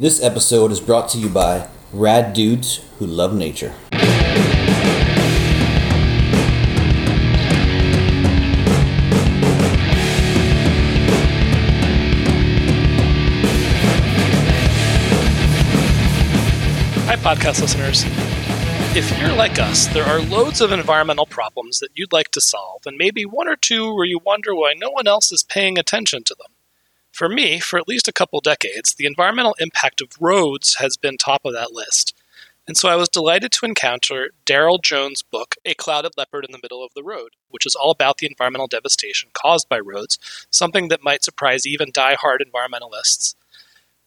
This episode is brought to you by Rad Dudes Who Love Nature. Hi, podcast listeners. If you're like us, there are loads of environmental problems that you'd like to solve, and maybe one or two where you wonder why no one else is paying attention to them. For me, for at least a couple decades, the environmental impact of roads has been top of that list. And so I was delighted to encounter Darryl Jones' book, A Clouded Leopard in the Middle of the Road, which is all about the environmental devastation caused by roads, something that might surprise even die-hard environmentalists.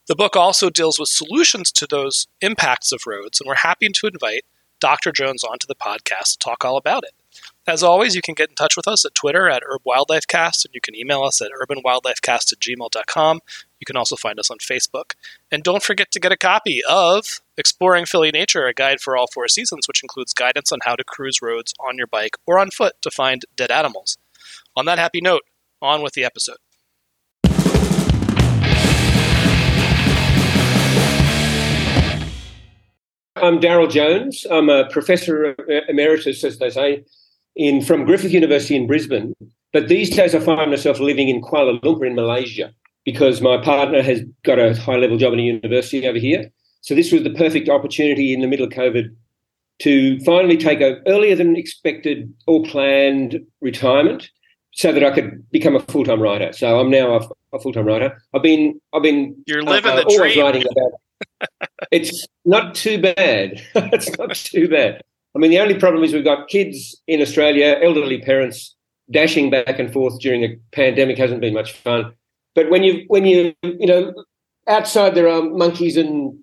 The book also deals with solutions to those impacts of roads, and we're happy to invite Dr. Jones onto the podcast to talk all about it. As always, you can get in touch with us at Twitter at UrbWildlifeCast, and you can email us at urbanwildlifecast at gmail.com. You can also find us on Facebook. And don't forget to get a copy of Exploring Philly Nature, a guide for all four seasons, which includes guidance on how to cruise roads on your bike or on foot to find dead animals. On that happy note, on with the episode. I'm Darryl Jones. I'm a professor emeritus, as they say, in from Griffith University in Brisbane. But these days, I find myself living in Kuala Lumpur in Malaysia because my partner has got a high level job in a university over here. So this was the perfect opportunity in the middle of COVID to finally take a earlier than expected or planned retirement so that I could become a full time writer. So I'm now a, a full time writer. I've been I've been You're living uh, the always dream. writing about. it's not too bad. it's not too bad. I mean, the only problem is we've got kids in Australia, elderly parents dashing back and forth during a pandemic hasn't been much fun. But when you when you you know outside there are monkeys and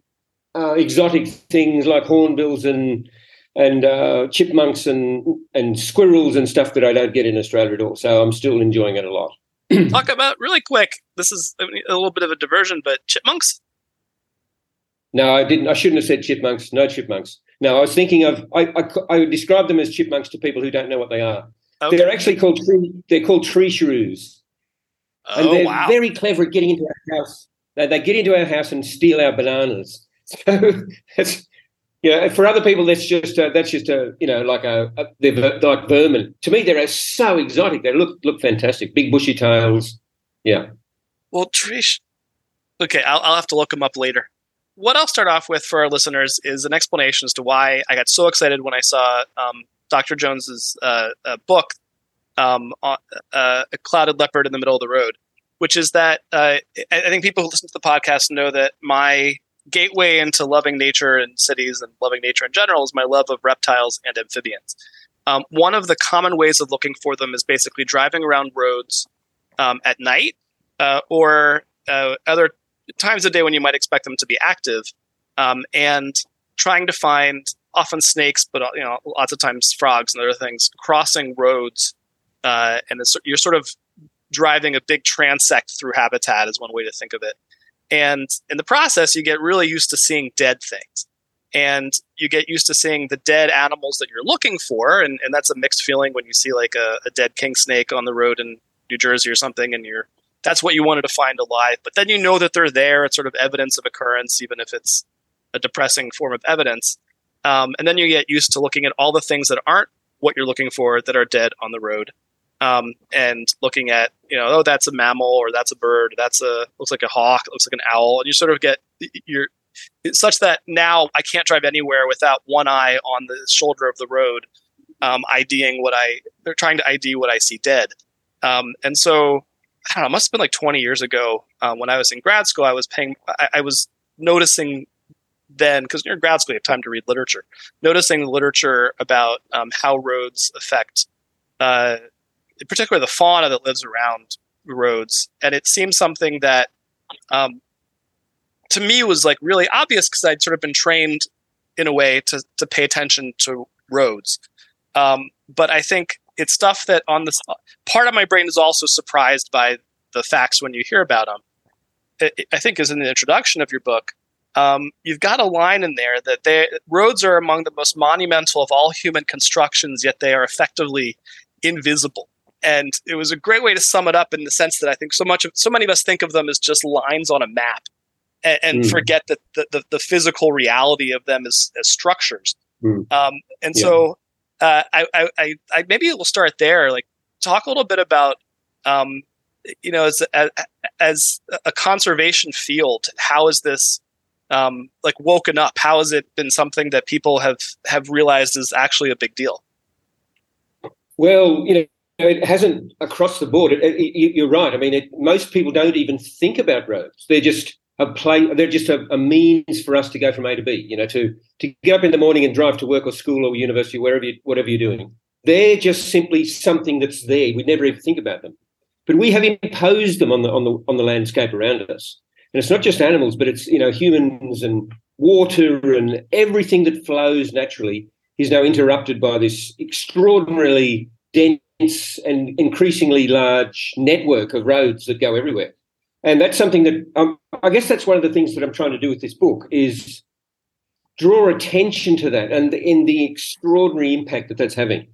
uh, exotic things like hornbills and and uh, chipmunks and and squirrels and stuff that I don't get in Australia at all. So I'm still enjoying it a lot. Talk about really quick. This is a little bit of a diversion, but chipmunks. No, I didn't. I shouldn't have said chipmunks. No chipmunks. No, I was thinking of. I, I, I would describe them as chipmunks to people who don't know what they are. Okay. They're actually called tree. They're called tree shrews, and Oh they're wow! very clever at getting into our house. They, they get into our house and steal our bananas. So it's you know, for other people that's just a, that's just a you know like a, a they're ver- like vermin. To me, they're so exotic. They look look fantastic. Big bushy tails. Yeah. Well, Trish. Okay, I'll, I'll have to look them up later. What I'll start off with for our listeners is an explanation as to why I got so excited when I saw um, Dr. Jones's uh, uh, book, um, uh, "A Clouded Leopard in the Middle of the Road," which is that uh, I, I think people who listen to the podcast know that my gateway into loving nature and cities and loving nature in general is my love of reptiles and amphibians. Um, one of the common ways of looking for them is basically driving around roads um, at night uh, or uh, other times of day when you might expect them to be active, um, and trying to find often snakes, but you know lots of times frogs and other things crossing roads, uh, and you're sort of driving a big transect through habitat is one way to think of it. And in the process, you get really used to seeing dead things. And you get used to seeing the dead animals that you're looking for. And, and that's a mixed feeling when you see like a, a dead king snake on the road in New Jersey or something, and you're that's what you wanted to find alive. But then you know that they're there. It's sort of evidence of occurrence, even if it's a depressing form of evidence. Um, and then you get used to looking at all the things that aren't what you're looking for that are dead on the road. Um, and looking at, you know, oh, that's a mammal or that's a bird, that's a looks like a hawk, looks like an owl, and you sort of get you're such that now I can't drive anywhere without one eye on the shoulder of the road, um, IDing what I they're trying to ID what I see dead. Um, and so I don't know, must have been like 20 years ago uh, when I was in grad school. I was paying, I, I was noticing then because you're in grad school, you have time to read literature. Noticing the literature about um, how roads affect, uh, particularly the fauna that lives around roads, and it seemed something that, um, to me, was like really obvious because I'd sort of been trained in a way to to pay attention to roads. Um, but I think it's stuff that on this part of my brain is also surprised by the facts when you hear about them. It, I think is in the introduction of your book. Um, you've got a line in there that they, roads are among the most monumental of all human constructions, yet they are effectively invisible. And it was a great way to sum it up in the sense that I think so much of so many of us think of them as just lines on a map, and, and mm. forget that the, the, the, physical reality of them as, as structures. Mm. Um, and yeah. so uh, I, I, I, maybe we'll start there. Like talk a little bit about, um, you know, as, as, as a conservation field, how is this um, like woken up? How has it been something that people have have realized is actually a big deal? Well, you know, it hasn't across the board. It, it, you're right. I mean, it, most people don't even think about roads. They're just a play. They're just a, a, means for us to go from A to B. You know, to to get up in the morning and drive to work or school or university, wherever you, whatever you're doing. They're just simply something that's there. We never even think about them, but we have imposed them on the on the on the landscape around us. And it's not just animals, but it's you know humans and water and everything that flows naturally is now interrupted by this extraordinarily dense and increasingly large network of roads that go everywhere. And that's something that um, I guess that's one of the things that I'm trying to do with this book is draw attention to that and in the extraordinary impact that that's having.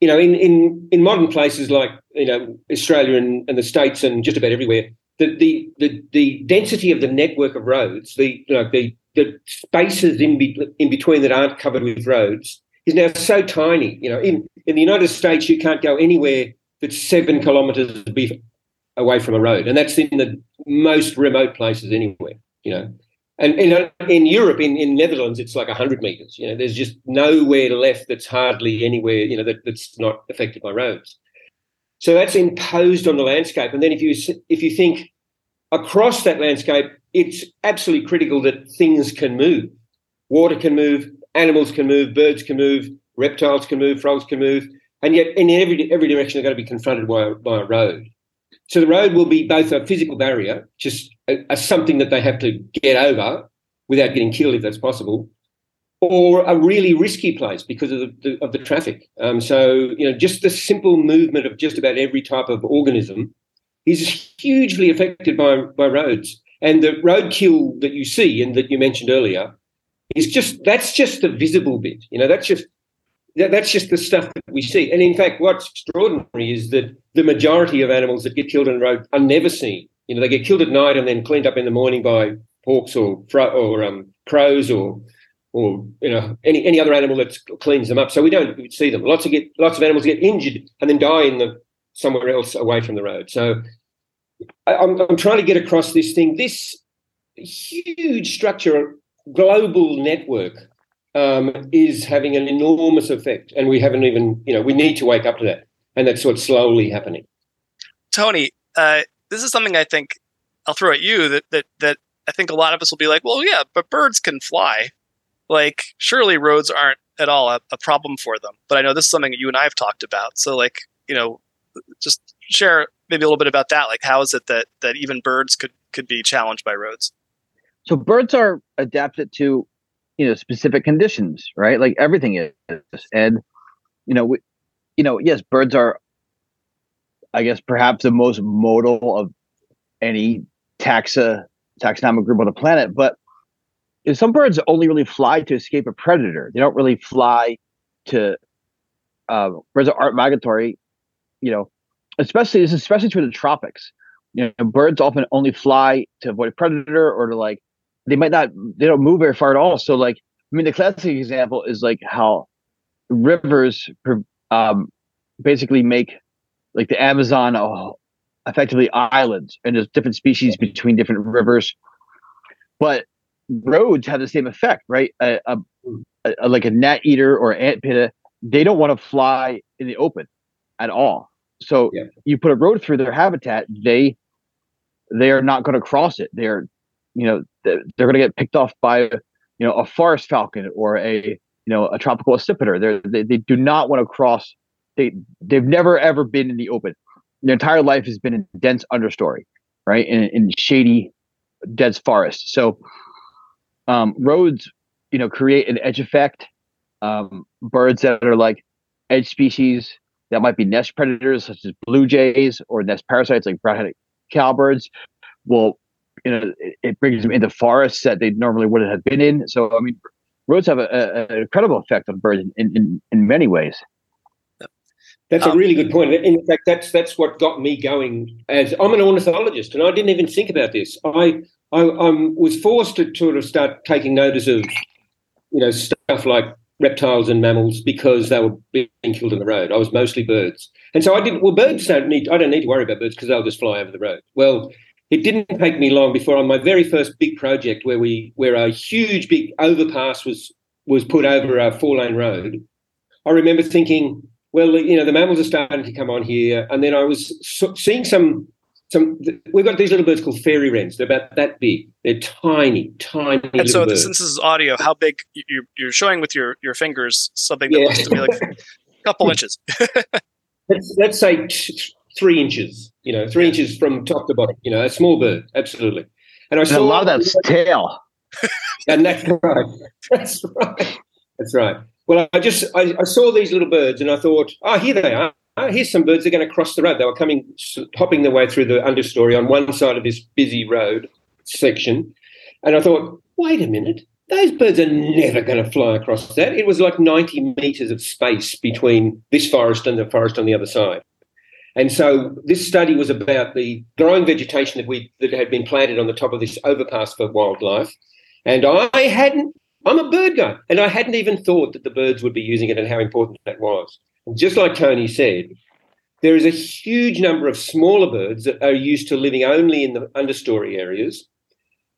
You know, in in in modern places like you know Australia and, and the states and just about everywhere, the, the the the density of the network of roads, the you know, the the spaces in be, in between that aren't covered with roads is now so tiny. You know, in in the United States, you can't go anywhere that's seven kilometres away from a road, and that's in the most remote places anywhere. You know, and in Europe, in in Netherlands, it's like hundred meters. You know, there's just nowhere left that's hardly anywhere. You know, that, that's not affected by roads. So that's imposed on the landscape. And then if you if you think across that landscape, it's absolutely critical that things can move. Water can move, animals can move, birds can move, reptiles can move, frogs can move, and yet in every every direction they're going to be confronted by by a road. So the road will be both a physical barrier, just a, a something that they have to get over without getting killed if that's possible, or a really risky place because of the, of the traffic. Um, so, you know, just the simple movement of just about every type of organism is hugely affected by, by roads. And the roadkill that you see and that you mentioned earlier is just that's just the visible bit. You know, that's just that's just the stuff that we see. And in fact, what's extraordinary is that the majority of animals that get killed on the road are never seen. You know, they get killed at night and then cleaned up in the morning by hawks or or um, crows or or you know any any other animal that cleans them up. So we don't see them. Lots of get lots of animals get injured and then die in the somewhere else away from the road. So I, I'm I'm trying to get across this thing. This huge structure, global network, um, is having an enormous effect, and we haven't even you know we need to wake up to that, and that's what's slowly happening. Tony, uh, this is something I think I'll throw at you that that that I think a lot of us will be like, well, yeah, but birds can fly like surely roads aren't at all a, a, problem for them. But I know this is something that you and I have talked about. So like, you know, just share maybe a little bit about that. Like how is it that that even birds could could be challenged by roads? So birds are adapted to, you know, specific conditions, right? Like everything is. And you know, we, you know, yes, birds are I guess perhaps the most modal of any taxa taxonomic group on the planet, but some birds only really fly to escape a predator. They don't really fly to uh, birds aren't migratory. You know, especially this especially true in the tropics. You know, birds often only fly to avoid a predator or to like they might not they don't move very far at all. So like I mean the classic example is like how rivers um, basically make like the Amazon uh, effectively islands and there's different species between different rivers. But roads have the same effect, right? A, a, a, like a gnat eater or ant pitta, they don't want to fly in the open at all. So yeah. you put a road through their habitat, they they are not going to cross it. They're you know they're, going to get picked off by you know a forest falcon or a you know a tropical accipiter. They're, they they do not want to cross. They they've never ever been in the open. Their entire life has been in dense understory, right? In, in shady, dense forest. So um, roads, you know, create an edge effect. Um, birds that are like edge species that might be nest predators, such as blue jays, or nest parasites like brown-headed cowbirds, will you know it, it, brings them into forests that they normally wouldn't have been in. So I mean, roads have an incredible effect on birds in, in, in many ways. That's um, a really good point. In fact, that's that's what got me going. As I'm an ornithologist, and I didn't even think about this. I I um, was forced to sort of start taking notice of, you know, stuff like reptiles and mammals because they were being killed on the road. I was mostly birds, and so I did. Well, birds don't need. I don't need to worry about birds because they'll just fly over the road. Well, it didn't take me long before on my very first big project where we where a huge big overpass was was put over a four lane road. I remember thinking, well, you know, the mammals are starting to come on here, and then I was seeing some some we've got these little birds called fairy wrens. They're about that big. They're tiny, tiny. And so, since this is audio, how big you're, you're showing with your your fingers something that yeah. looks to me like a couple inches. let's, let's say t- three inches. You know, three inches from top to bottom. You know, a small bird, absolutely. And I saw and a lot of that's tail. and that's right. That's right. That's right. Well, I just I, I saw these little birds, and I thought, oh, here they are oh, here's some birds. They're going to cross the road. They were coming, hopping their way through the understory on one side of this busy road section. And I thought, wait a minute. Those birds are never going to fly across that. It was like 90 meters of space between this forest and the forest on the other side. And so this study was about the growing vegetation that we that had been planted on the top of this overpass for wildlife. And I hadn't, I'm a bird guy, and I hadn't even thought that the birds would be using it and how important that was just like Tony said, there is a huge number of smaller birds that are used to living only in the understory areas.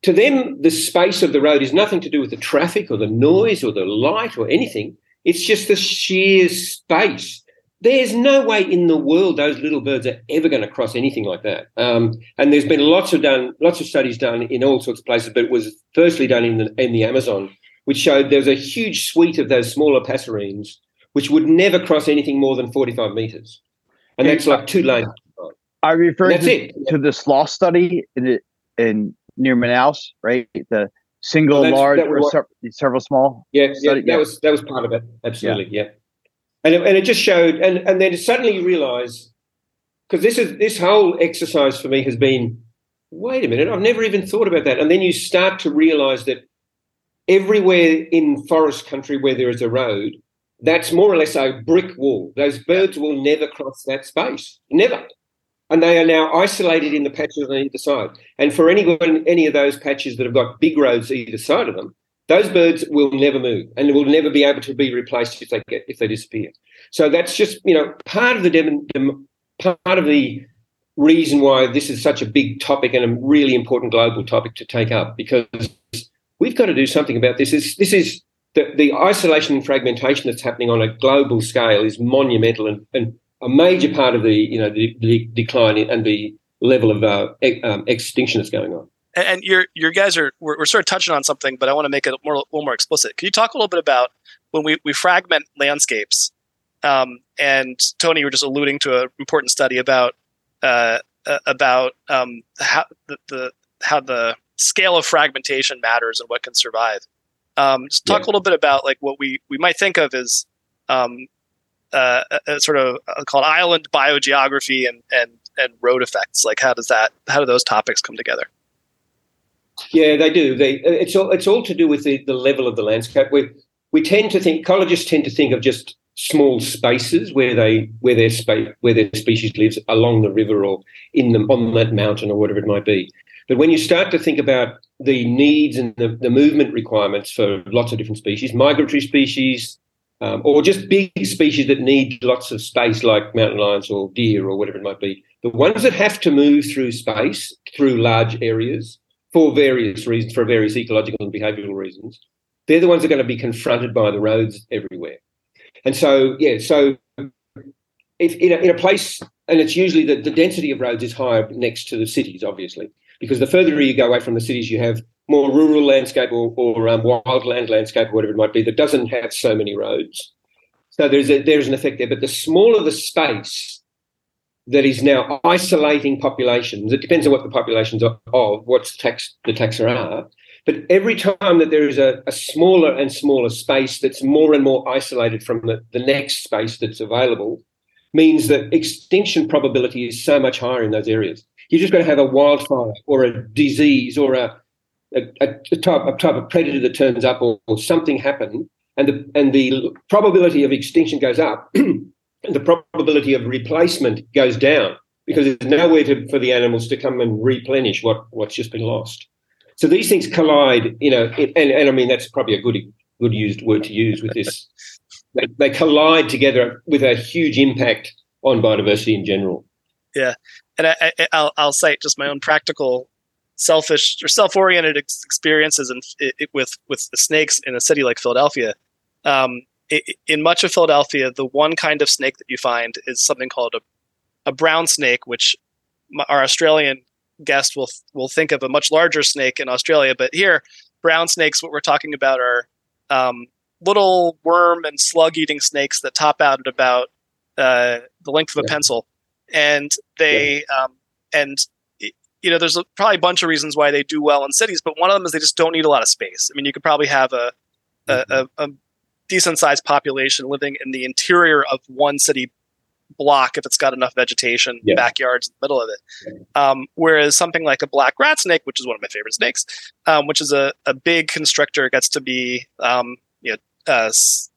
To them, the space of the road is nothing to do with the traffic or the noise or the light or anything. It's just the sheer space. There's no way in the world those little birds are ever going to cross anything like that. Um, and there's been lots of done, lots of studies done in all sorts of places, but it was firstly done in the, in the Amazon, which showed there was a huge suite of those smaller passerines which would never cross anything more than 45 meters. And that's like two lanes. I refer to, to the SLOSS study in, in near Manaus, right? The single well, large or several small. Yeah, yeah, that yeah. was that was part of it. Absolutely, yeah. yeah. And it, and it just showed, and and then suddenly you realise because this is this whole exercise for me has been, wait a minute, I've never even thought about that. And then you start to realise that everywhere in forest country where there is a road, that's more or less a brick wall. Those birds will never cross that space, never. And they are now isolated in the patches on either side. And for any any of those patches that have got big roads either side of them, those birds will never move and will never be able to be replaced if they get if they disappear. So that's just you know part of the part of the reason why this is such a big topic and a really important global topic to take up because we've got to do something about this. This, this is the, the isolation and fragmentation that's happening on a global scale is monumental and, and a major part of the you know the, the decline and the level of uh, um, extinction that's going on. And your your guys are we're, we're, sort of touching on something, but I want to make it more a little more explicit. Can you talk a little bit about when we we fragment landscapes? Um, and Tony, you were just alluding to an important study about uh, uh, about um, how the, the how the scale of fragmentation matters and what can survive. Um, just talk yeah. a little bit about like what we we might think of as um, uh, a, a sort of uh, called island biogeography and and and road effects. Like how does that how do those topics come together? Yeah, they do. They it's all it's all to do with the, the level of the landscape. We we tend to think ecologists tend to think of just small spaces where they where their space where their species lives along the river or in the on that mountain or whatever it might be. But when you start to think about the needs and the, the movement requirements for lots of different species, migratory species, um, or just big species that need lots of space, like mountain lions or deer or whatever it might be, the ones that have to move through space, through large areas, for various reasons, for various ecological and behavioural reasons, they're the ones that are going to be confronted by the roads everywhere. And so, yeah, so if in a, in a place, and it's usually that the density of roads is higher next to the cities, obviously because the further you go away from the cities, you have more rural landscape or, or um, wildland landscape, or whatever it might be, that doesn't have so many roads. So there's a, there's an effect there. But the smaller the space that is now isolating populations, it depends on what the populations are of, what the tax the taxa are. But every time that there is a, a, smaller and smaller space that's more and more isolated from the, the next space that's available, means that extinction probability is so much higher in those areas. You're just going to have a wildfire or a disease or a, a, a, type, a type of predator that turns up or, or something happen, and the, and the probability of extinction goes up, the probability of replacement goes down because there's nowhere to, for the animals to come and replenish what, what's just been lost. So these things collide, you know, and, and I mean that's probably a good good used word to use with this. they, they collide together with a huge impact on biodiversity in general. Yeah, and I, will I'll cite just my own practical, selfish or self-oriented ex- experiences with with the snakes in a city like Philadelphia. Um, in much of Philadelphia, the one kind of snake that you find is something called a, a brown snake, which our Australian guest will will think of a much larger snake in Australia. But here, brown snakes, what we're talking about are um, little worm and slug eating snakes that top out at about uh, the length of a yeah. pencil, and they yeah. um, and you know there's a, probably a bunch of reasons why they do well in cities, but one of them is they just don't need a lot of space. I mean, you could probably have a a, mm-hmm. a, a decent sized population living in the interior of one city block if it's got enough vegetation, yeah. backyards in the middle of it. Um, whereas something like a black rat snake, which is one of my favorite snakes, um, which is a, a big constrictor, gets to be um, you know, uh,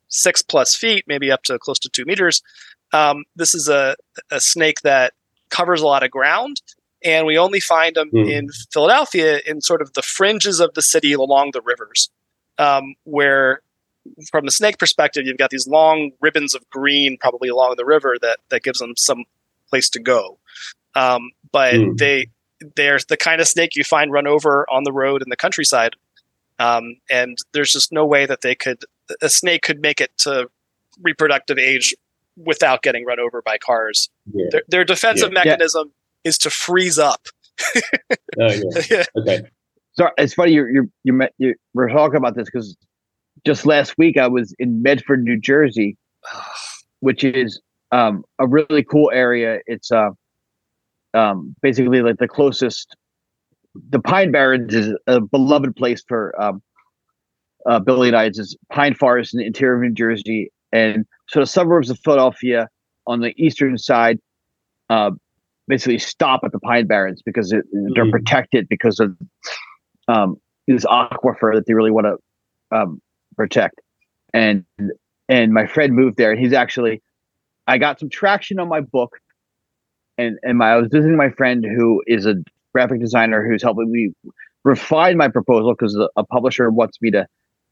six plus feet, maybe up to close to two meters. Um, this is a, a snake that covers a lot of ground. And we only find them mm. in Philadelphia in sort of the fringes of the city along the rivers, um, where from the snake perspective, you've got these long ribbons of green probably along the river that that gives them some place to go. Um, but mm. they they're the kind of snake you find run over on the road in the countryside, um, and there's just no way that they could a snake could make it to reproductive age without getting run over by cars. Yeah. Their, their, defensive yeah. mechanism yeah. is to freeze up. oh, yeah. Okay. So it's funny you're you're you you we're talking about this because just last week I was in Medford, New Jersey, which is um, a really cool area. It's uh, um, basically like the closest. The Pine Barrens is a beloved place for um, uh, Billy and I. It's pine forest in the interior of New Jersey, and so the suburbs of Philadelphia on the eastern side uh, basically stop at the Pine Barrens because it, they're mm. protected because of um, this aquifer that they really want to um, protect. And and my friend moved there, and he's actually I got some traction on my book, and and my I was visiting my friend who is a graphic designer who's helping me refine my proposal because a publisher wants me to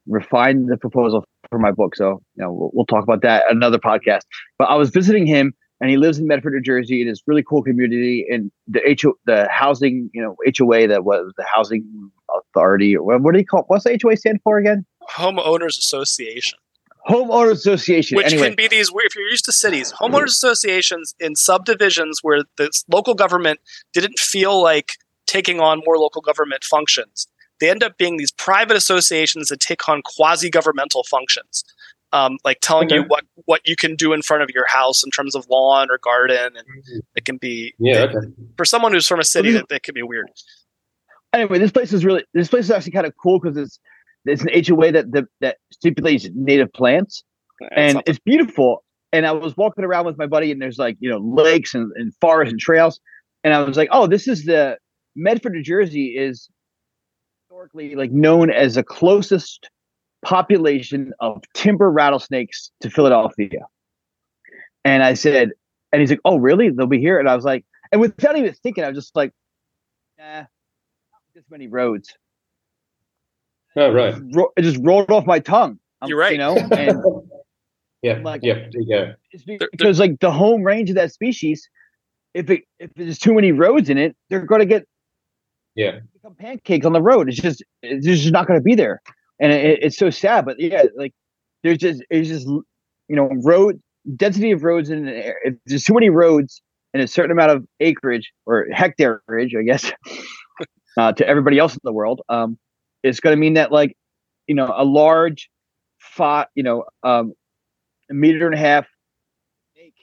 refine the proposal for my book. So you know we'll, we'll talk about that another podcast. But I was visiting him, and he lives in Medford, New Jersey, in this really cool community. And the HO, the housing, you know, HOA that was the housing authority. What, what do you call? What's the HOA stand for again? Homeowners association. Homeowners association, which anyway. can be these. If you're used to cities, homeowners associations in subdivisions where the local government didn't feel like taking on more local government functions, they end up being these private associations that take on quasi-governmental functions, um, like telling okay. you what what you can do in front of your house in terms of lawn or garden, and mm-hmm. it can be yeah. It, okay. For someone who's from a city, that, that can be weird. Anyway, this place is really this place is actually kind of cool because it's it's an HOA that that, that stipulates native plants, That's and something. it's beautiful. And I was walking around with my buddy, and there's like you know lakes and, and forests and trails, and I was like, oh, this is the Medford, New Jersey is historically like known as the closest population of timber rattlesnakes to Philadelphia. And I said, and he's like, oh, really? They'll be here. And I was like, and without even thinking, I was just like, nah, this many roads. Oh, right. It just rolled off my tongue. I'm, You're right. You know, and yeah, like, yeah, yeah. Because like the home range of that species, if it if there's too many roads in it, they're going to get yeah become pancakes on the road. It's just it's just not going to be there, and it, it's so sad. But yeah, like there's just it's just you know road density of roads in the air. if there's too many roads and a certain amount of acreage or hectareage, I guess, uh, to everybody else in the world, um, it's going to mean that like you know a large fought you know um a meter and a half snake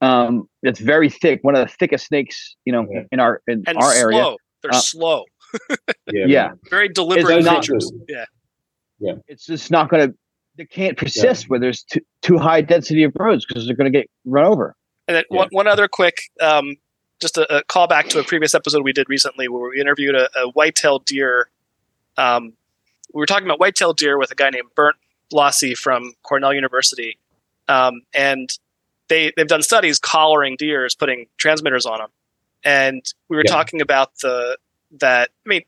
um that's very thick one of the thickest snakes you know yeah. in our in and our slow. area they're uh, slow yeah, yeah. very deliberate creatures yeah yeah it's just not going to they can't persist yeah. where there's too, too high density of roads because they're going to get run over and then yeah. one, one other quick um just a, a callback to a previous episode we did recently where we interviewed a, a white-tailed deer um, we were talking about white-tailed deer with a guy named Bernd Blossey from Cornell University, um, and they they've done studies collaring deers, putting transmitters on them, and we were yeah. talking about the that. I mean,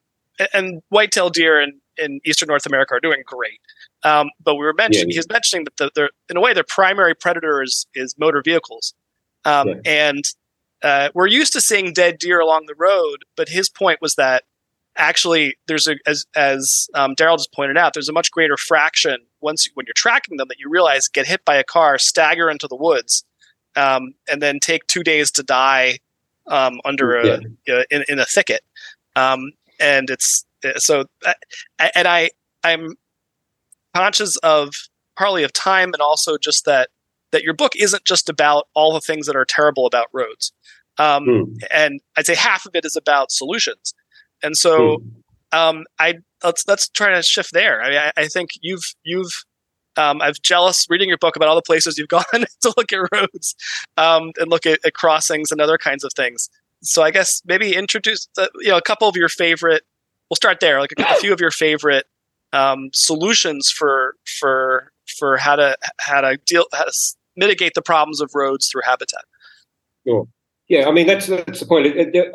and white-tailed deer in, in eastern North America are doing great. Um, but we were mentioning Yeah. he's mentioning that the, they're in a way their primary predator is is motor vehicles, um, Yeah. and uh, we're used to seeing dead deer along the road. But his point was that actually there's a as as um, Darryl just pointed out, there's a much greater fraction once when you're tracking them that you realize get hit by a car, stagger into the woods, um, and then take two days to die um, under a uh, in, in a thicket. Um, and it's uh, so uh, and I I'm conscious of partly of time and also just that that your book isn't just about all the things that are terrible about roads. Um, Hmm. and I'd say half of it is about solutions. And so Hmm. um, I let's let's try to shift there. I mean, I, I think you've you've um, I'm jealous reading your book about all the places you've gone to look at roads um, and look at, at crossings and other kinds of things. So I guess maybe introduce uh, you know a couple of your favorite. We'll start there, like a, a few of your favorite um, solutions for for for how to how to deal how to mitigate the problems of roads through habitat. Yeah, I mean that's that's the point.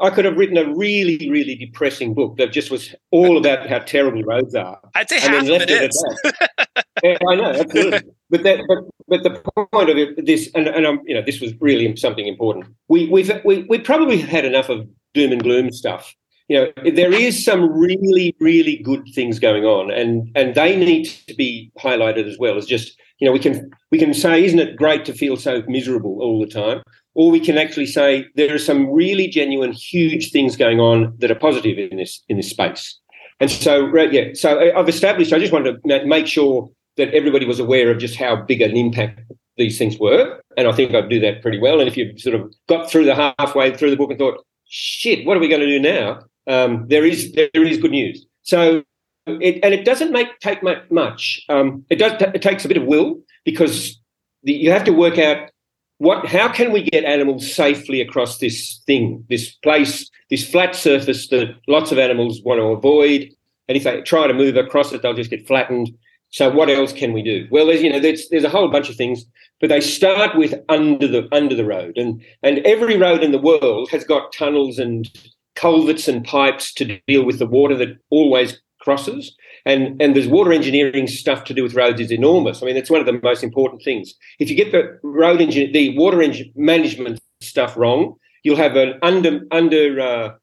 I could have written a really, really depressing book that just was all about how terrible roads are, I'd say and half of left it is. at that. yeah, I know, absolutely. But that, but but the point of it, this, and, and I'm, you know, this was really something important. We we've we we probably had enough of doom and gloom stuff. You know, there is some really, really good things going on, and and they need to be highlighted as well as just you know we can we can say, isn't it great to feel so miserable all the time? Or we can actually say there are some really genuine, huge things going on that are positive in this in this space. And so, right, yeah, so I've established. I just wanted to make sure that everybody was aware of just how big an impact these things were, and I think I do that pretty well. And if you've sort of got through the halfway through the book and thought, "Shit, what are we going to do now?" Um, there is there is good news. So, it, and it doesn't make take much. Um, it does. It takes a bit of will because the, you have to work out what how can we get animals safely across this thing this place this flat surface that lots of animals want to avoid? And if they try to move across it they'll just get flattened. So what else can we do? Well there's you know there's, there's a whole bunch of things but they start with under the under the road. And and every road in the world has got tunnels and culverts and pipes to deal with the water that always crosses and and there's water engineering stuff to do with roads is enormous. I mean, it's one of the most important things. If you get the road engine, the water engine management stuff wrong, you'll have an under under uh,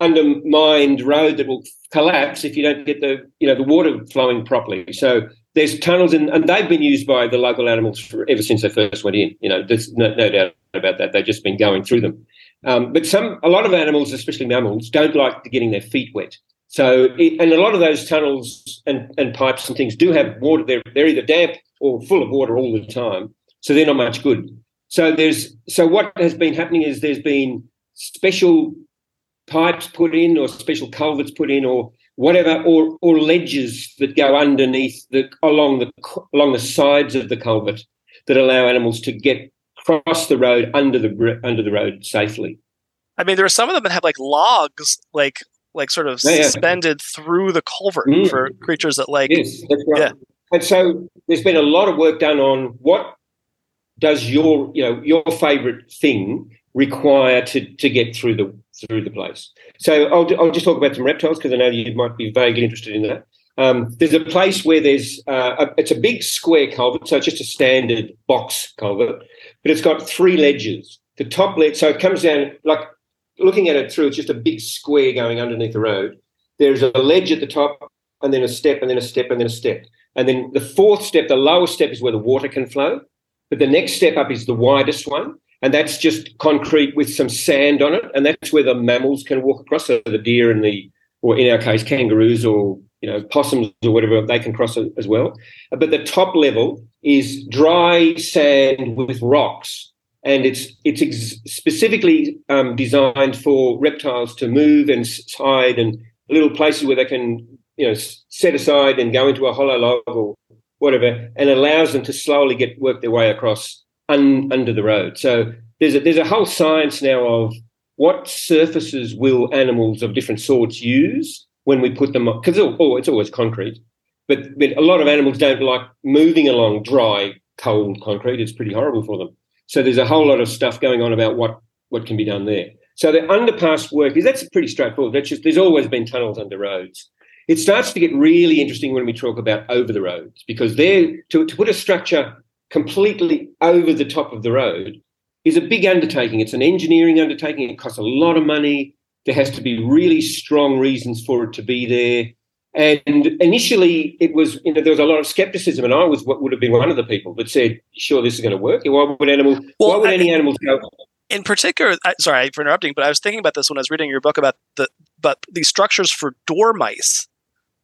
undermined road that will collapse if you don't get the you know the water flowing properly. So there's tunnels and, and they've been used by the local animals for, ever since they first went in. You know, there's no, no doubt about that. They've just been going through them. Um, but some a lot of animals, especially mammals, don't like getting their feet wet. So, it, and a lot of those tunnels and, and pipes and things do have water. They're, they're either damp or full of water all the time. So they're not much good. So there's so what has been happening is there's been special pipes put in or special culverts put in or whatever or or ledges that go underneath the along the along the sides of the culvert that allow animals to get cross the road under the under the road safely. I mean, there are some of them that have like logs, like like sort of Yeah, yeah. suspended through the culvert Mm. for creatures that like Yes, right. Yeah. And so there's been a lot of work done on what does your you know your favourite thing require to to get through the through the place. So I'll I'll just talk about some reptiles because I know you might be vaguely interested in that. Um, there's a place where there's uh, a, it's a big square culvert, so it's just a standard box culvert, but it's got three ledges. The top ledge, so it comes down like looking at it through, it's just a big square going underneath the road. There's a ledge at the top, and then a step, and then a step, and then a step. And then the fourth step, the lowest step, is where the water can flow. But the next step up is the widest one, and that's just concrete with some sand on it, and that's where the mammals can walk across. So the deer and the, or in our case, kangaroos or you know possums or whatever, they can cross as well. But the top level is dry sand with rocks, and it's it's ex- specifically um, designed for reptiles to move and hide, and little places where they can you know set aside and go into a hollow log or whatever, and allows them to slowly get work their way across un, under the road. So there's a, there's a whole science now of what surfaces will animals of different sorts use when we put them because oh, it's always concrete, but, but a lot of animals don't like moving along dry, cold concrete. It's pretty horrible for them. So there's a whole lot of stuff going on about what what can be done there. So the underpass work is that's pretty straightforward. That's just there's always been tunnels under roads. It starts to get really interesting when we talk about over the roads because there to, to put a structure completely over the top of the road is a big undertaking. It's an engineering undertaking. It costs a lot of money. There has to be really strong reasons for it to be there. And initially, it was you know there was a lot of skepticism, and I was what would have been one of the people that said, "Sure, this is going to work." Why would animal? Well, why would I- any animal go? in particular, I, sorry for interrupting, but I was thinking about this when I was reading your book about the but these structures for dormice,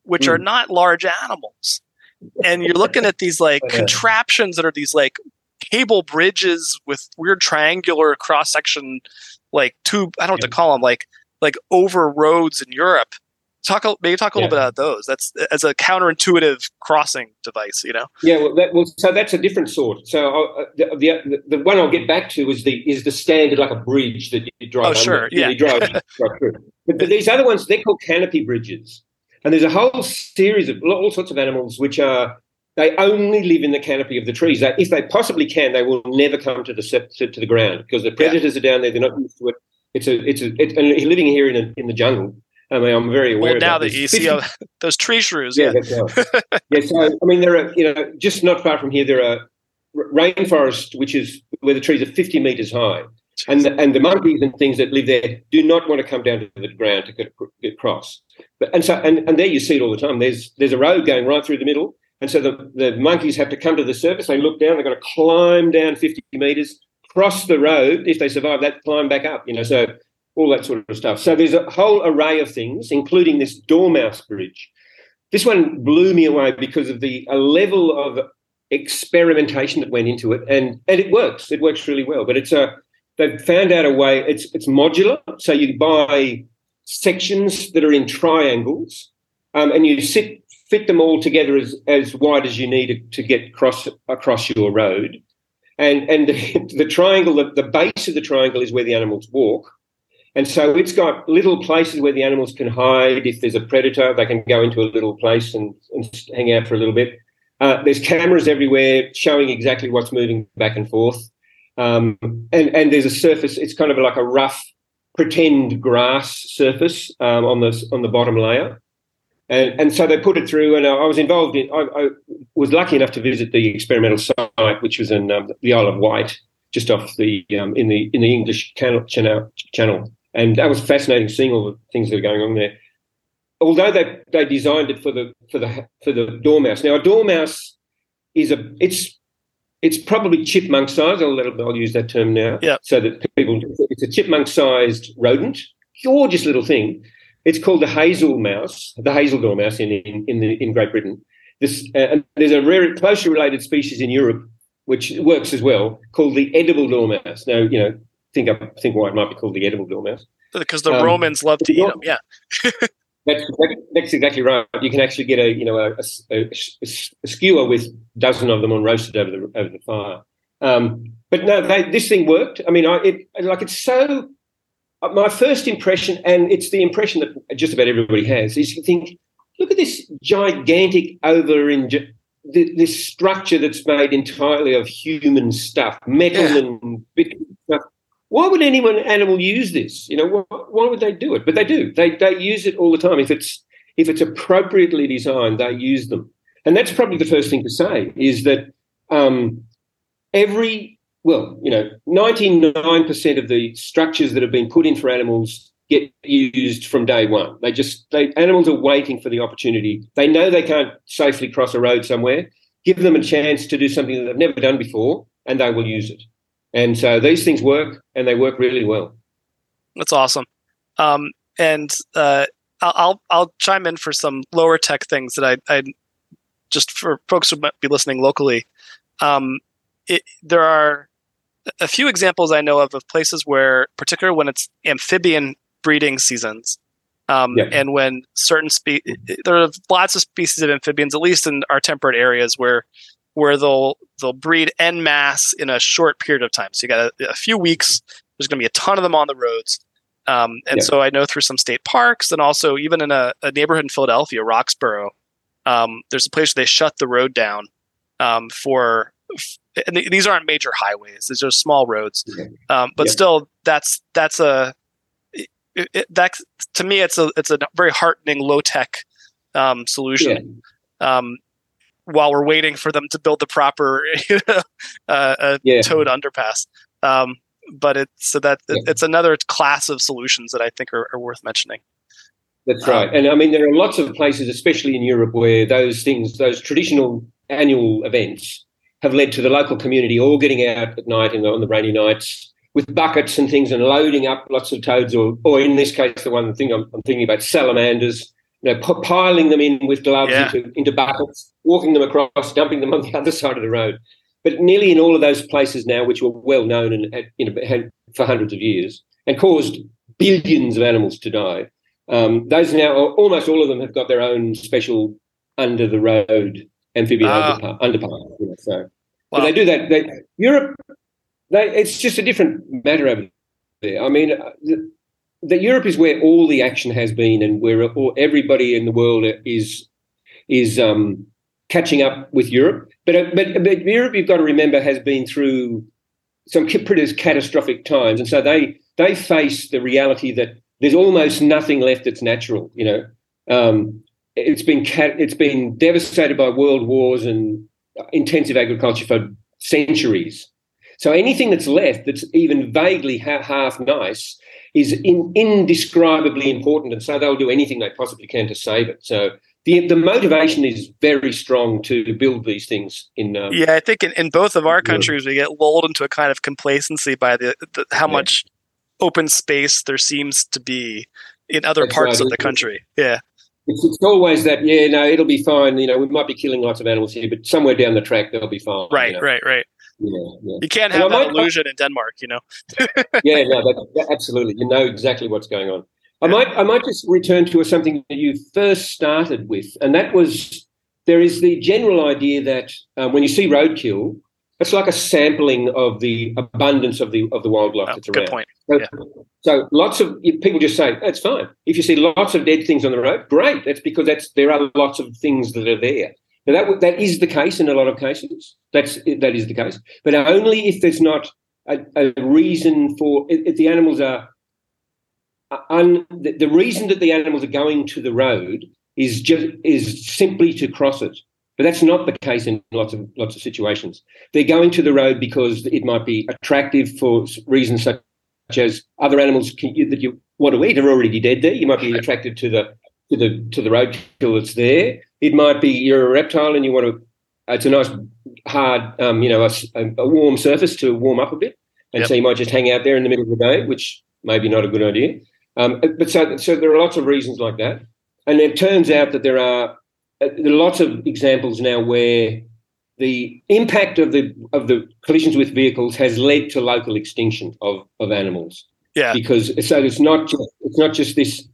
which are Mm. not large animals, and you're looking at these like Yeah. contraptions that are these like cable bridges with weird triangular cross section, like tube. I don't know what to call them, like like over roads in Europe. Talk maybe talk a little Yeah. bit about those. That's as a counterintuitive crossing device, you know. Yeah, well, that, well, so that's a different sort. So uh, the, the the one I'll get back to is the is the standard like a bridge that you drive. Oh, under, sure, you yeah. drive, drive through. But, but these other ones, they're called canopy bridges, and there's a whole series of all sorts of animals which are they only live in the canopy of the trees. That if they possibly can, they will never come to the to, to the ground because the predators are down there. They're not used to it. It's a it's a it, and living here in a, in the jungle. I mean, I'm very aware. Well, now that. that you see 50 uh, those tree shrews, yeah, yeah, right. yeah, so I mean, there are you know just not far from here there are rainforest, which is where the trees are 50 meters high, and the, and the monkeys and things that live there do not want to come down to the ground to get, get across. But and so and, and there you see it all the time. There's there's a road going right through the middle, and so the, the monkeys have to come to the surface. They look down. They've got to climb down 50 meters, cross the road. If they survive that, climb back up. You know, so all that sort of stuff. So there's a whole array of things, including this dormouse bridge. This one blew me away because of the a level of experimentation that went into it, and and it works. It works really well. But it's a they've found out a way. It's it's modular, so you buy sections that are in triangles, um, and you sit fit them all together as as wide as you need to, get across across your road. And and the, the triangle, the, the base of the triangle is where the animals walk. And so it's got little places where the animals can hide. If there's a predator, they can go into a little place and, and hang out for a little bit. Uh, there's cameras everywhere showing exactly what's moving back and forth. Um, and, and there's a surface, it's kind of like a rough pretend grass surface um, on, the, on the bottom layer. And, and so they put it through, and I, was involved in, I, I was lucky enough to visit the experimental site, which was in um, the Isle of Wight, just off the, um, in the, in the English channel, channel. And that was fascinating seeing all the things that are going on there. Although they, they designed it for the for the for the dormouse. Now a dormouse is a it's it's probably chipmunk size. I'll, I'll use that term now. Yeah. So that people it's a chipmunk sized rodent, gorgeous little thing. It's called the hazel mouse, the hazel dormouse in in in, the, in Great Britain. This uh, and there's a very closely related species in Europe which works as well called the edible dormouse. Now you know think I think why it might be called the edible dormouse. because the Um, Romans loved to eat them. Yeah, That's, that's exactly right. You can actually get a you know a, a- a- a skewer with a dozen of them on roasted over the over the fire. Um, but no, they, this thing worked. I mean, I it, like it's so. uh, My first impression, and it's the impression that just about everybody has, is you think, look at this gigantic over in this structure that's made entirely of human stuff, metal Yeah. and. Why would anyone animal use this? You know, why, why would they do it? But they do. They they use it all the time. If it's if it's appropriately designed, they use them. And that's probably the first thing to say is that um, every well, you know, ninety nine percent of the structures that have been put in for animals get used from day one. They just they animals are waiting for the opportunity. They know they can't safely cross a road somewhere. Give them a chance to do something that they've never done before, and they will use it. And so these things work, and they work really well. that's awesome. Um, and uh, I'll I'll chime in for some lower tech things that I I just for folks who might be listening locally. Um, it, there are a few examples I know of of places where, particularly when it's amphibian breeding seasons, um, Yeah. and when certain spe- there are lots of species of amphibians, at least in our temperate areas, where where they'll they'll breed en masse in a short period of time. So you got a, a few weeks. There's going to be a ton of them on the roads. Um, and Yeah. so I know through some state parks and also even in a, a neighborhood in Philadelphia, Roxborough, um, there's a place where they shut the road down um, for. And th- these aren't major highways; these are small roads. Um, but Yeah. still, that's that's a it, it, that to me, it's a it's a very heartening low tech um, solution. Yeah. While we're waiting for them to build the proper you know, uh, uh, yeah. toad underpass. Um, but it's so that yeah. it's another class of solutions that I think are, are worth mentioning. That's right, um, and I mean there are lots of places, especially in Europe, where those things, those traditional annual events, have led to the local community all getting out at night and on the rainy nights with buckets and things and loading up lots of toads, or, or in this case, the one thing I'm, I'm thinking about, salamanders. You know, p- piling them in with gloves yeah. into, into buckets, walking them across, dumping them on the other side of the road. But nearly in all of those places now, which were well known and you know had for hundreds of years and caused billions of animals to die, um, those now almost all of them have got their own special under the road amphibian uh, underpass. You know, so, wow. they do that. They, Europe they, it's just a different matter over there. I mean, uh, the, the, Europe is where all the action has been, and where everybody in the world is is um, catching up with Europe. But, uh, but but Europe, you've got to remember, has been through some pretty catastrophic times, and so they they face the reality that there's almost nothing left that's natural. You know, um, it's been cat, it's been devastated by world wars and intensive agriculture for centuries. So anything that's left that's even vaguely ha- half nice is in, indescribably important, and so they'll do anything they possibly can to save it. So the the motivation is very strong to build these things. In um, yeah, I think in, in both of our countries we get lulled into a kind of complacency by the, the how yeah. much open space there seems to be in other that's parts right. of the country. Yeah. It's, it's, always that, yeah, no, it'll be fine. You know, we might be killing lots of animals here, but somewhere down the track they'll be fine. Right, you know? right, right. Yeah, yeah. You can't have that illusion in Denmark, you know. yeah, no, that, that, absolutely. You know exactly what's going on. I might, I might just return to something that you first started with, and that was there is the general idea that um, when you see roadkill, it's like a sampling of the abundance of the of the wildlife oh, that's good around. point. So, yeah. so, lots of people just say that's fine. If you see lots of dead things on the road, great. That's because that's there are lots of things that are there. Now that that is the case in a lot of cases. That's that is the case, but only if there's not a, a reason for if the animals are. Un, the, reason that the animals are going to the road is just is simply to cross it, but that's not the case in lots of lots of situations. They're going to the road because it might be attractive for reasons such as other animals can, that you want to eat are already dead there. You might be attracted to the to the to the roadkill that's there. It might be you're a reptile and you want to. It's a nice hard, um, you know, a, a, warm surface to warm up a bit, and yep. so you might just hang out there in the middle of the day, which maybe not a good idea. Um, but so so there are lots of reasons like that, and it turns out that there are uh, there are lots of examples now where the impact of the of the collisions with vehicles has led to local extinction of, of animals. Yeah. Because so it's not just it's not just this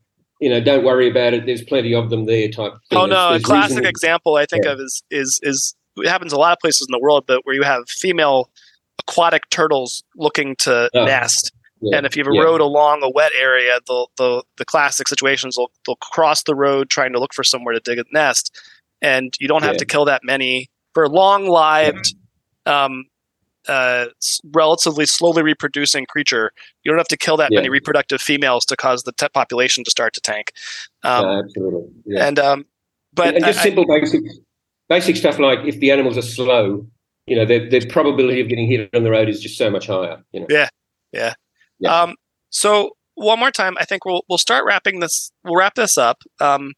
you know, don't worry about it. There's plenty of them there. Type. Thing. Oh no, a classic example I think yeah. of is is is it happens a lot of places in the world, but where you have female aquatic turtles looking to oh. nest. Yeah. And if you have a yeah. road along a wet area, the, the the classic situations they'll they'll cross the road trying to look for somewhere to dig a nest, and you don't have to kill that many for long lived um, uh, relatively slowly reproducing creature, you don't have to kill that yeah. many reproductive females to cause the population to start to tank. Um, absolutely. Yeah. And um, but and just I, simple basic basic stuff like if the animals are slow, you know, the, the probability of getting hit on the road is just so much higher. You know? Yeah, yeah. yeah. Um, so one more time, I think we'll we'll start wrapping this. We'll wrap this up. Um,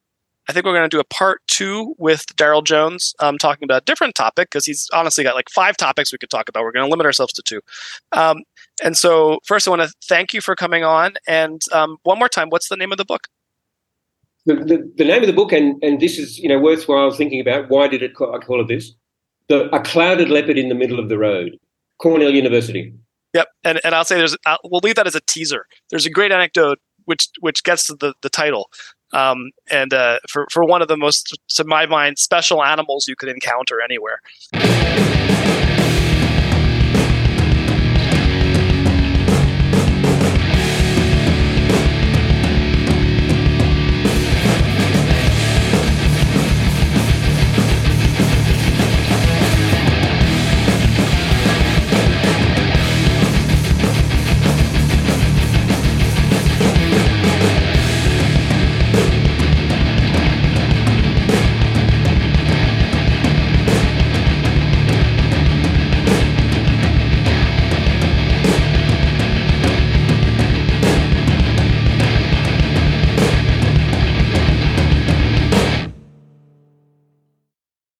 I think we're going to do a part two with Darryl Jones, um, talking about a different topic because he's honestly got like five topics we could talk about. We're going to limit ourselves to two. Um, and so, first, I want to thank you for coming on. And um, one more time, what's the name of the book? The, the, the, name of the book, and, and this is you know worthwhile thinking about. Why did it call, I call it this? The, a clouded leopard in the middle of the road, Cornell University. Yep, and and I'll say there's I'll, we'll leave that as a teaser. There's a great anecdote which which gets to the, the title um, and uh, for for one of the most, to my mind, special animals you could encounter anywhere.